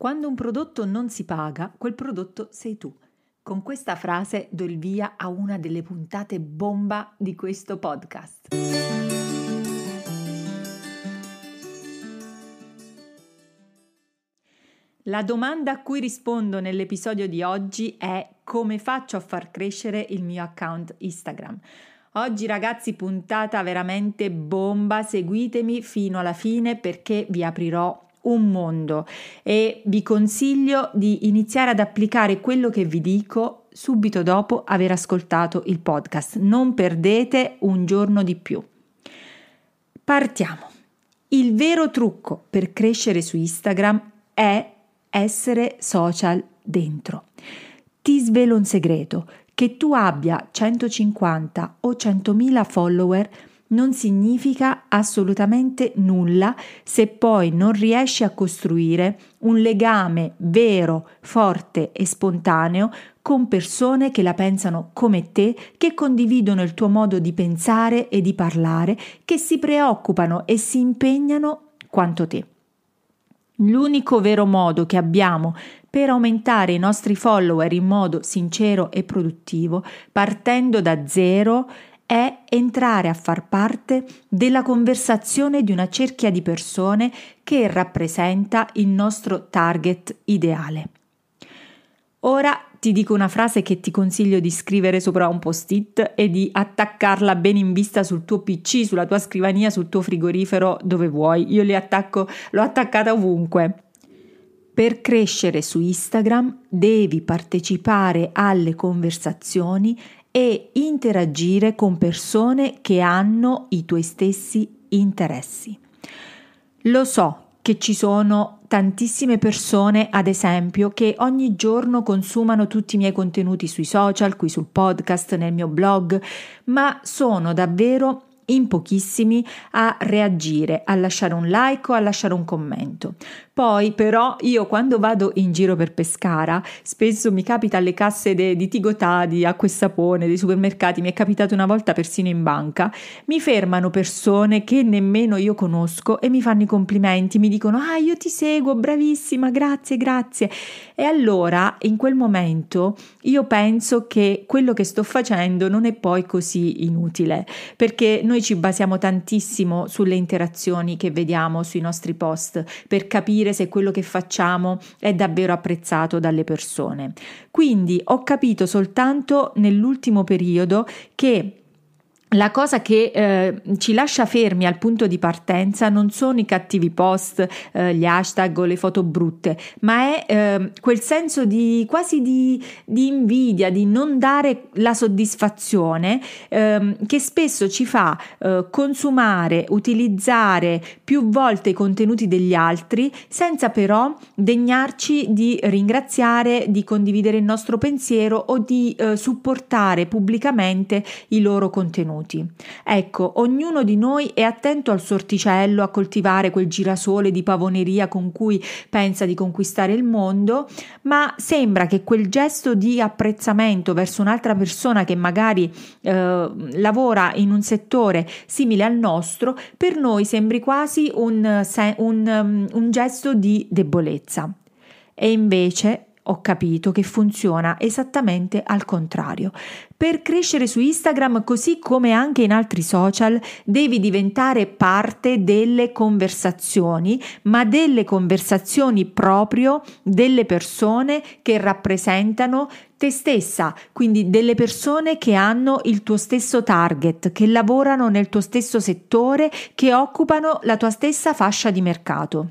Quando un prodotto non si paga, quel prodotto sei tu. Con questa frase do il via a una delle puntate bomba di questo podcast. La domanda a cui rispondo nell'episodio di oggi è come faccio a far crescere il mio account Instagram. Oggi ragazzi puntata veramente bomba, seguitemi fino alla fine perché vi aprirò un mondo e vi consiglio di iniziare ad applicare quello che vi dico subito dopo aver ascoltato il podcast. Non perdete un giorno di più. Partiamo. Il vero trucco per crescere su Instagram è essere social dentro. Ti svelo un segreto, che tu abbia 150 o 100.000 follower non significa assolutamente nulla se poi non riesci a costruire un legame vero, forte e spontaneo con persone che la pensano come te, che condividono il tuo modo di pensare e di parlare, che si preoccupano e si impegnano quanto te. L'unico vero modo che abbiamo per aumentare i nostri follower in modo sincero e produttivo, partendo da zero, è entrare a far parte della conversazione di una cerchia di persone che rappresenta il nostro target ideale. Ora ti dico una frase che ti consiglio di scrivere sopra un post-it e di attaccarla bene in vista sul tuo PC, sulla tua scrivania, sul tuo frigorifero, dove vuoi. Io li attacco, l'ho attaccata ovunque. Per crescere su Instagram devi partecipare alle conversazioni e interagire con persone che hanno i tuoi stessi interessi. Lo so che ci sono tantissime persone, ad esempio, che ogni giorno consumano tutti i miei contenuti sui social, qui sul podcast, nel mio blog, ma sono davvero in pochissimi a reagire, a lasciare un like o a lasciare un commento. Poi però io quando vado in giro per Pescara spesso mi capita alle casse de, di Tigotà, di Acqua e Sapone, dei supermercati, mi è capitato una volta persino in banca, mi fermano persone che nemmeno io conosco e mi fanno i complimenti, mi dicono ah io ti seguo, bravissima, grazie, grazie. E allora in quel momento io penso che quello che sto facendo non è poi così inutile, perché noi ci basiamo tantissimo sulle interazioni che vediamo sui nostri post per capire capire se quello che facciamo è davvero apprezzato dalle persone. Quindi ho capito soltanto nell'ultimo periodo che la cosa che eh, ci lascia fermi al punto di partenza non sono i cattivi post, eh, gli hashtag o le foto brutte, ma è eh, quel senso di quasi di, di, invidia, di non dare la soddisfazione ehm, che spesso ci fa eh, consumare, utilizzare più volte i contenuti degli altri senza però degnarci di ringraziare, di condividere il nostro pensiero o di eh, supportare pubblicamente i loro contenuti minuti. Ecco, ognuno di noi è attento al sorticello, a coltivare quel girasole di pavoneria con cui pensa di conquistare il mondo, ma sembra che quel gesto di apprezzamento verso un'altra persona che magari eh, lavora in un settore simile al nostro, per noi sembri quasi un, un, un gesto di debolezza. E invece ho capito che funziona esattamente al contrario. Per crescere su Instagram, così come anche in altri social, devi diventare parte delle conversazioni, ma delle conversazioni proprio delle persone che rappresentano te stessa, quindi delle persone che hanno il tuo stesso target, che lavorano nel tuo stesso settore, che occupano la tua stessa fascia di mercato.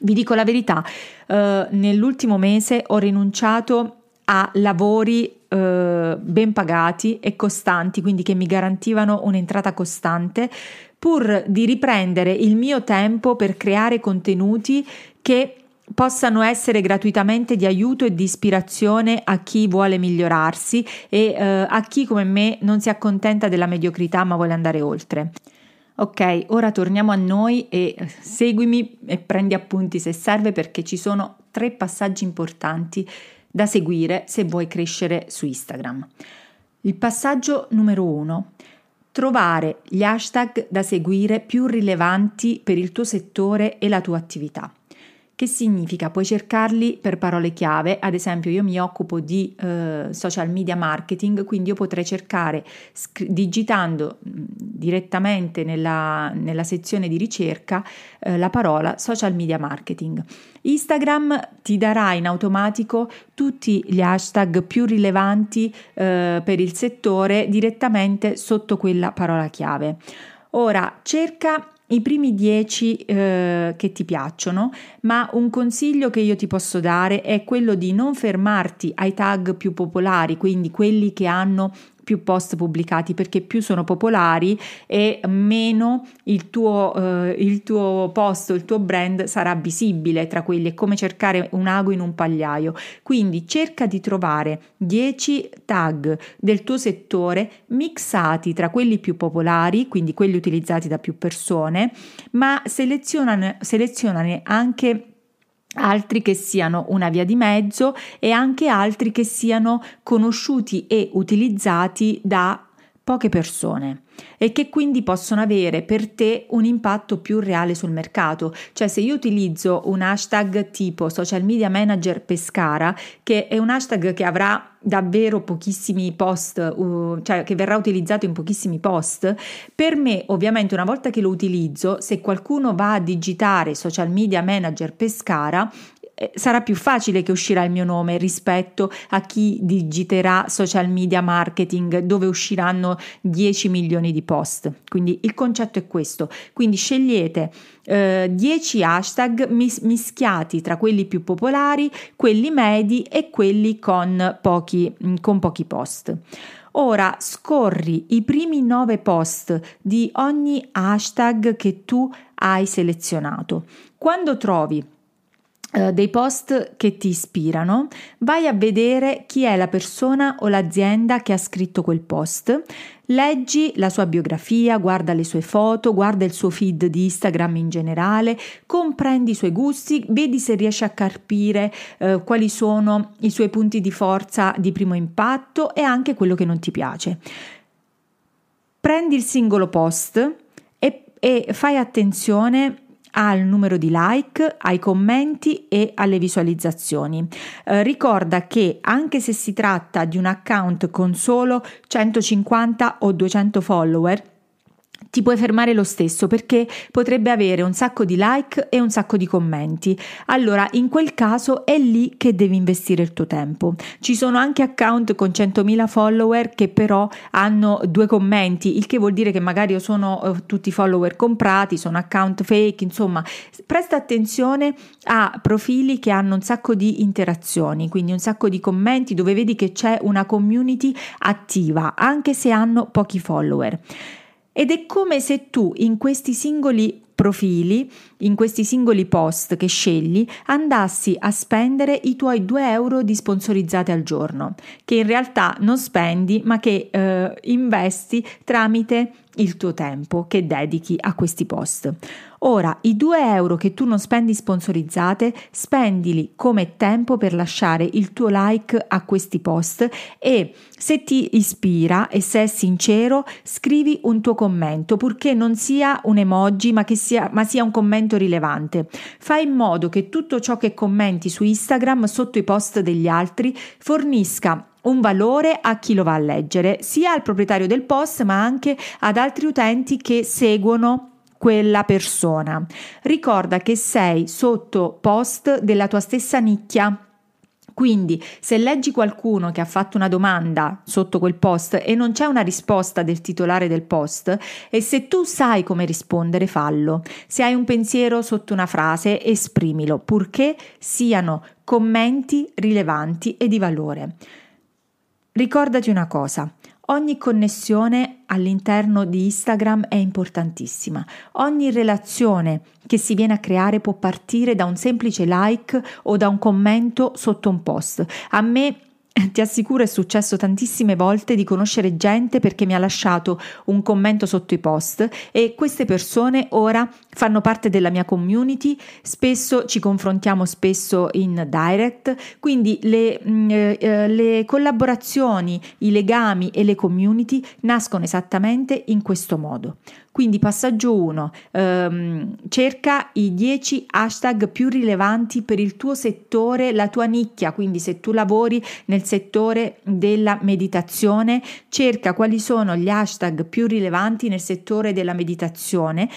Vi dico la verità, eh, nell'ultimo mese ho rinunciato a lavori eh, ben pagati e costanti, quindi che mi garantivano un'entrata costante, pur di riprendere il mio tempo per creare contenuti che possano essere gratuitamente di aiuto e di ispirazione a chi vuole migliorarsi e eh, a chi come me non si accontenta della mediocrità ma vuole andare oltre. Ok, ora torniamo a noi e eh, seguimi e prendi appunti se serve perché ci sono tre passaggi importanti da seguire se vuoi crescere su Instagram. Il passaggio numero uno. Trovare gli hashtag da seguire più rilevanti per il tuo settore e la tua attività. Che significa? Puoi cercarli per parole chiave, ad esempio io mi occupo di eh, social media marketing, quindi io potrei cercare scr- digitando mh, direttamente nella, nella, sezione di ricerca eh, la parola social media marketing. Instagram ti darà in automatico tutti gli hashtag più rilevanti eh, per il settore direttamente sotto quella parola chiave. Ora cerca i primi 10 eh, che ti piacciono, ma un consiglio che io ti posso dare è quello di non fermarti ai tag più popolari, quindi quelli che hanno più post pubblicati perché più sono popolari e meno il tuo, eh, il tuo post, il tuo brand sarà visibile tra quelli. È come cercare un ago in un pagliaio. Quindi cerca di trovare 10 tag del tuo settore mixati tra quelli più popolari, quindi quelli utilizzati da più persone, ma selezionane, selezionane anche altri che siano una via di mezzo e anche altri che siano conosciuti e utilizzati da poche persone e che quindi possono avere per te un impatto più reale sul mercato. Cioè se io utilizzo un hashtag tipo social media manager Pescara, che è un hashtag che avrà davvero pochissimi post, cioè che verrà utilizzato in pochissimi post, per me ovviamente una volta che lo utilizzo, se qualcuno va a digitare social media manager Pescara, sarà più facile che uscirà il mio nome rispetto a chi digiterà social media marketing dove usciranno 10 milioni di post. Quindi il concetto è questo. Quindi scegliete eh, 10 hashtag mis- mischiati tra quelli più popolari, quelli medi e quelli con pochi, mm, con pochi post. Ora scorri i primi 9 post di ogni hashtag che tu hai selezionato. Quando trovi eh, dei post che ti ispirano, vai a vedere chi è la persona o l'azienda che ha scritto quel post, leggi la sua biografia, guarda le sue foto, guarda il suo feed di Instagram in generale, comprendi i suoi gusti, vedi se riesci a carpire uh, quali sono i suoi punti di forza di primo impatto e anche quello che non ti piace. Prendi il singolo post e, e fai attenzione al numero di like, ai commenti e alle visualizzazioni. Eh, ricorda che anche se si tratta di un account con solo 150 o 200 follower, ti puoi fermare lo stesso perché potrebbe avere un sacco di like e un sacco di commenti. Allora, in quel caso è lì che devi investire il tuo tempo. Ci sono anche account con 100.000 follower che però hanno due commenti, il che vuol dire che magari sono uh, tutti follower comprati, sono account fake, insomma, presta attenzione a profili che hanno un sacco di interazioni, quindi un sacco di commenti dove vedi che c'è una community attiva, anche se hanno pochi follower. Ed è come se tu in questi singoli profili, in questi singoli post che scegli, andassi a spendere i tuoi 2 euro di sponsorizzate al giorno, che in realtà non spendi ma che eh, investi tramite il tuo tempo che dedichi a questi post. Ora, i 2 euro che tu non spendi sponsorizzate, spendili come tempo per lasciare il tuo like a questi post e se ti ispira e se è sincero, scrivi un tuo commento, purché non sia un emoji, ma, che sia, ma sia un commento rilevante. Fai in modo che tutto ciò che commenti su Instagram sotto i post degli altri fornisca un valore a chi lo va a leggere, sia al proprietario del post ma anche ad altri utenti che seguono quella persona. Ricorda che sei sotto post della tua stessa nicchia. Quindi, se leggi qualcuno che ha fatto una domanda sotto quel post e non c'è una risposta del titolare del post, e se tu sai come rispondere, fallo. Se hai un pensiero sotto una frase, esprimilo, purché siano commenti rilevanti e di valore. Ricordati una cosa, ogni connessione all'interno di Instagram è importantissima. Ogni relazione che si viene a creare può partire da un semplice like o da un commento sotto un post. A me ti assicuro è successo tantissime volte di conoscere gente perché mi ha lasciato un commento sotto i post e queste persone ora fanno parte della mia community, spesso ci confrontiamo spesso in direct, quindi le, mm, eh, eh, le collaborazioni, i legami e le community nascono esattamente in questo modo. Quindi passaggio 1, ehm, cerca i 10 hashtag più rilevanti per il tuo settore, la tua nicchia, quindi se tu lavori nel settore della meditazione, cerca quali sono gli hashtag più rilevanti nel settore della meditazione.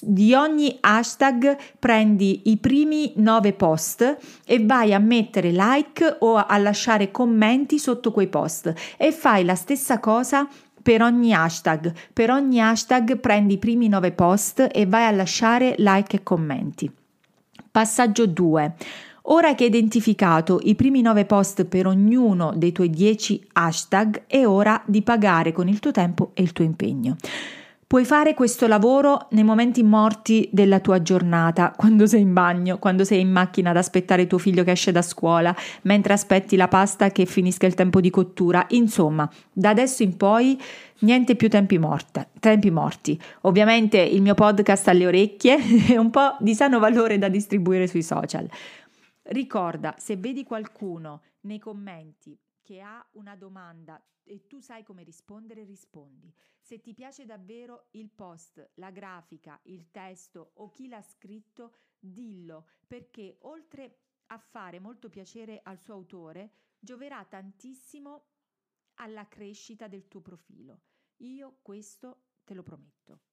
Di ogni hashtag prendi i primi 9 post e vai a mettere like o a lasciare commenti sotto quei post e fai la stessa cosa per ogni hashtag. Per ogni hashtag prendi i primi 9 post e vai a lasciare like e commenti. Passaggio 2. Ora che hai identificato i primi 9 post per ognuno dei tuoi 10 hashtag, è ora di pagare con il tuo tempo e il tuo impegno. Puoi fare questo lavoro nei momenti morti della tua giornata, quando sei in bagno, quando sei in macchina ad aspettare tuo figlio che esce da scuola, mentre aspetti la pasta che finisca il tempo di cottura. Insomma, da adesso in poi niente più tempi, morte, tempi morti. Ovviamente il mio podcast alle orecchie è un po' di sano valore da distribuire sui social. Ricorda, se vedi qualcuno nei commenti che ha una domanda e tu sai come rispondere, rispondi. Se ti piace davvero il post, la grafica, il testo o chi l'ha scritto, dillo, perché oltre a fare molto piacere al suo autore, gioverà tantissimo alla crescita del tuo profilo. Io questo te lo prometto.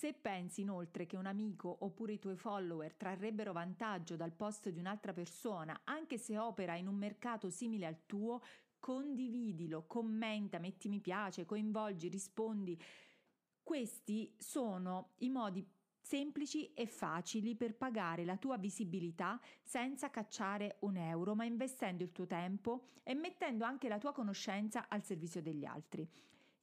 Se pensi inoltre che un amico oppure i tuoi follower trarrebbero vantaggio dal post di un'altra persona, anche se opera in un mercato simile al tuo, condividilo, commenta, metti mi piace, coinvolgi, rispondi. Questi sono i modi semplici e facili per pagare la tua visibilità senza cacciare un euro, ma investendo il tuo tempo e mettendo anche la tua conoscenza al servizio degli altri.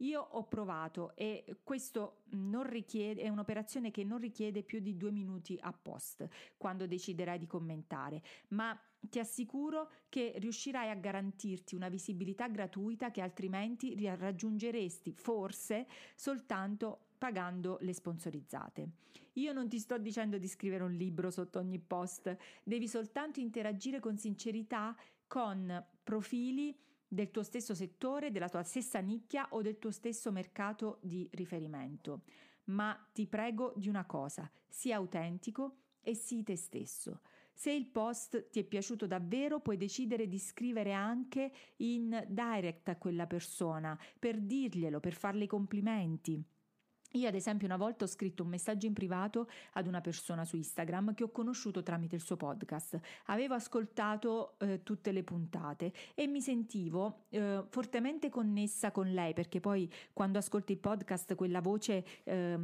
Io ho provato e questo richiede, è un'operazione che non richiede più di due minuti a post quando deciderai di commentare, ma ti assicuro che riuscirai a garantirti una visibilità gratuita che altrimenti raggiungeresti forse soltanto pagando le sponsorizzate. Io non ti sto dicendo di scrivere un libro sotto ogni post, devi soltanto interagire con sincerità con profili del tuo stesso settore, della tua stessa nicchia o del tuo stesso mercato di riferimento. Ma ti prego di una cosa, sii autentico e sii te stesso. Se il post ti è piaciuto davvero, puoi decidere di scrivere anche in direct a quella persona per dirglielo, per farle i complimenti. Io ad esempio una volta ho scritto un messaggio in privato ad una persona su Instagram che ho conosciuto tramite il suo podcast. Avevo ascoltato eh, tutte le puntate e mi sentivo eh, fortemente connessa con lei perché poi quando ascolti il podcast quella voce eh,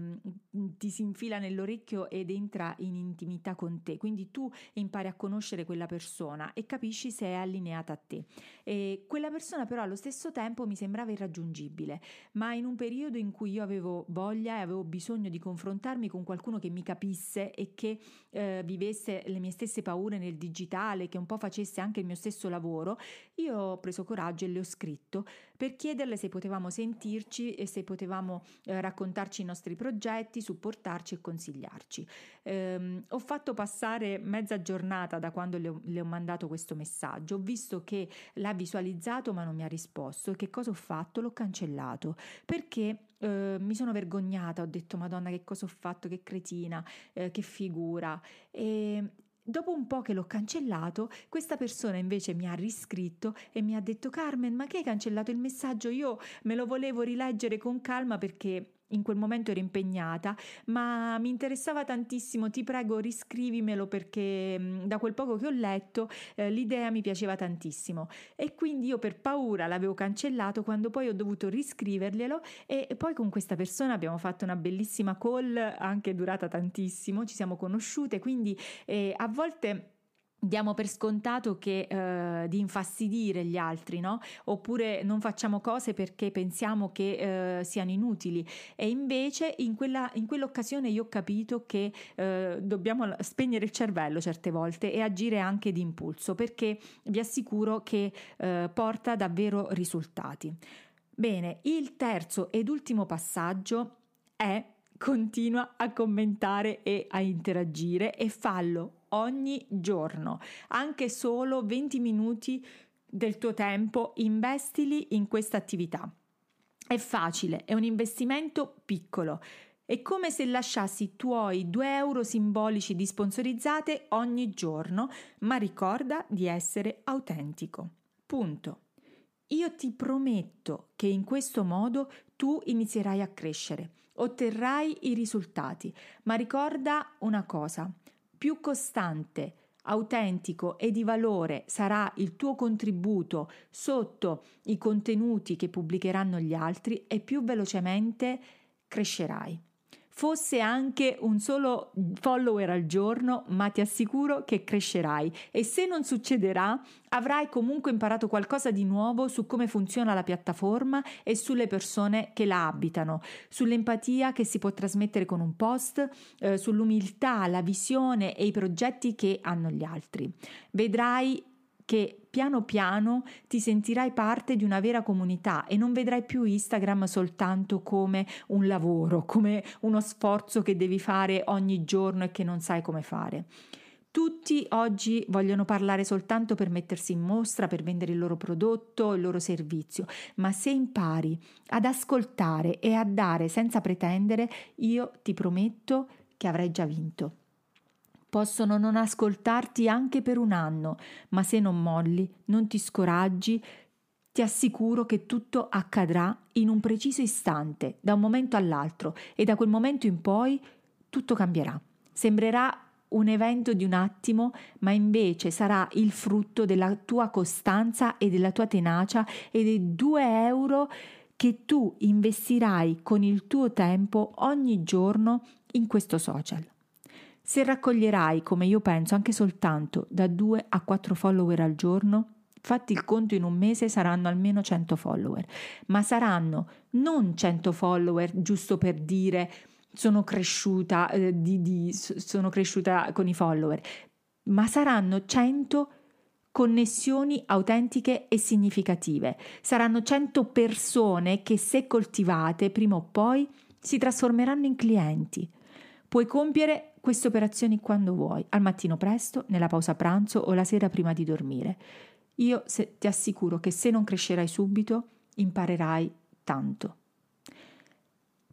ti si infila nell'orecchio ed entra in intimità con te. Quindi tu impari a conoscere quella persona e capisci se è allineata a te. E quella persona però allo stesso tempo mi sembrava irraggiungibile, ma in un periodo in cui io avevo voglia voglia e avevo bisogno di confrontarmi con qualcuno che mi capisse e che eh, vivesse le mie stesse paure nel digitale, che un po' facesse anche il mio stesso lavoro, io ho preso coraggio e le ho scritto per chiederle se potevamo sentirci e se potevamo eh, raccontarci i nostri progetti, supportarci e consigliarci. Ehm, ho fatto passare mezza giornata da quando le ho, le ho mandato questo messaggio, ho visto che l'ha visualizzato ma non mi ha risposto. Che cosa ho fatto? L'ho cancellato perché Uh, mi sono vergognata, ho detto Madonna che cosa ho fatto, che cretina, uh, che figura. E dopo un po' che l'ho cancellato, questa persona invece mi ha riscritto e mi ha detto Carmen, ma che hai cancellato il messaggio? Io me lo volevo rileggere con calma perché in quel momento ero impegnata, ma mi interessava tantissimo, ti prego riscrivimelo perché mm, da quel poco che ho letto eh, l'idea mi piaceva tantissimo. E quindi io per paura l'avevo cancellato quando poi ho dovuto riscriverglielo e poi con questa persona abbiamo fatto una bellissima call anche durata tantissimo, ci siamo conosciute, quindi eh, a volte diamo per scontato che eh, di infastidire gli altri, no? Oppure non facciamo cose perché pensiamo che eh, siano inutili e invece in, quella, in quell'occasione io ho capito che eh, dobbiamo spegnere il cervello certe volte e agire anche di impulso perché vi assicuro che eh, porta davvero risultati. Bene, il terzo ed ultimo passaggio è continua a commentare e a interagire e fallo ogni giorno, anche solo 20 minuti del tuo tempo, investili in questa attività. È facile, è un investimento piccolo. È come se lasciassi i tuoi 2 euro simbolici di sponsorizzate ogni giorno, ma ricorda di essere autentico. Punto. Io ti prometto che in questo modo tu inizierai a crescere, otterrai i risultati, ma ricorda una cosa, più costante, autentico e di valore sarà il tuo contributo sotto i contenuti che pubblicheranno gli altri e più velocemente crescerai fosse anche un solo follower al giorno, ma ti assicuro che crescerai e se non succederà, avrai comunque imparato qualcosa di nuovo su come funziona la piattaforma e sulle persone che la abitano, sull'empatia che si può trasmettere con un post, eh, sull'umiltà, la visione e i progetti che hanno gli altri. Vedrai che piano piano ti sentirai parte di una vera comunità e non vedrai più Instagram soltanto come un lavoro, come uno sforzo che devi fare ogni giorno e che non sai come fare. Tutti oggi vogliono parlare soltanto per mettersi in mostra, per vendere il loro prodotto, il loro servizio, ma se impari ad ascoltare e a dare senza pretendere, io ti prometto che avrai già vinto. Possono non ascoltarti anche per un anno, ma se non molli, non ti scoraggi, ti assicuro che tutto accadrà in un preciso istante, da un momento all'altro, e da quel momento in poi tutto cambierà. Sembrerà un evento di un attimo, ma invece sarà il frutto della tua costanza e della tua tenacia e dei due euro che tu investirai con il tuo tempo ogni giorno in questo social. Se raccoglierai, come io penso, anche soltanto da 2 a 4 follower al giorno, fatti il conto in un mese saranno almeno 100 follower, ma saranno non 100 follower giusto per dire sono cresciuta, eh, di, di, sono cresciuta con i follower, ma saranno 100 connessioni autentiche e significative. Saranno 100 persone che se coltivate prima o poi si trasformeranno in clienti. Puoi compiere queste operazioni quando vuoi, al mattino presto, nella pausa pranzo o la sera prima di dormire. Io se, ti assicuro che se non crescerai subito, imparerai tanto.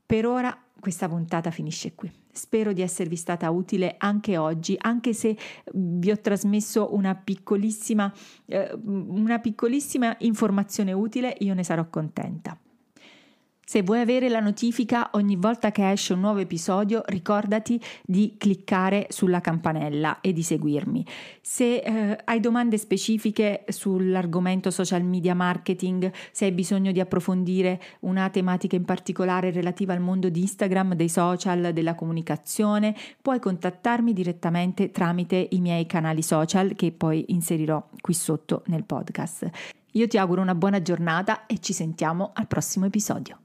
Per ora questa puntata finisce qui. Spero di esservi stata utile anche oggi, anche se vi ho trasmesso una piccolissima, eh, una piccolissima informazione utile, io ne sarò contenta. Se vuoi avere la notifica ogni volta che esce un nuovo episodio, ricordati di cliccare sulla campanella e di seguirmi. Se eh, hai domande specifiche sull'argomento social media marketing, se hai bisogno di approfondire una tematica in particolare relativa al mondo di Instagram, dei social, della comunicazione, puoi contattarmi direttamente tramite i miei canali social che poi inserirò qui sotto nel podcast. Io ti auguro una buona giornata e ci sentiamo al prossimo episodio.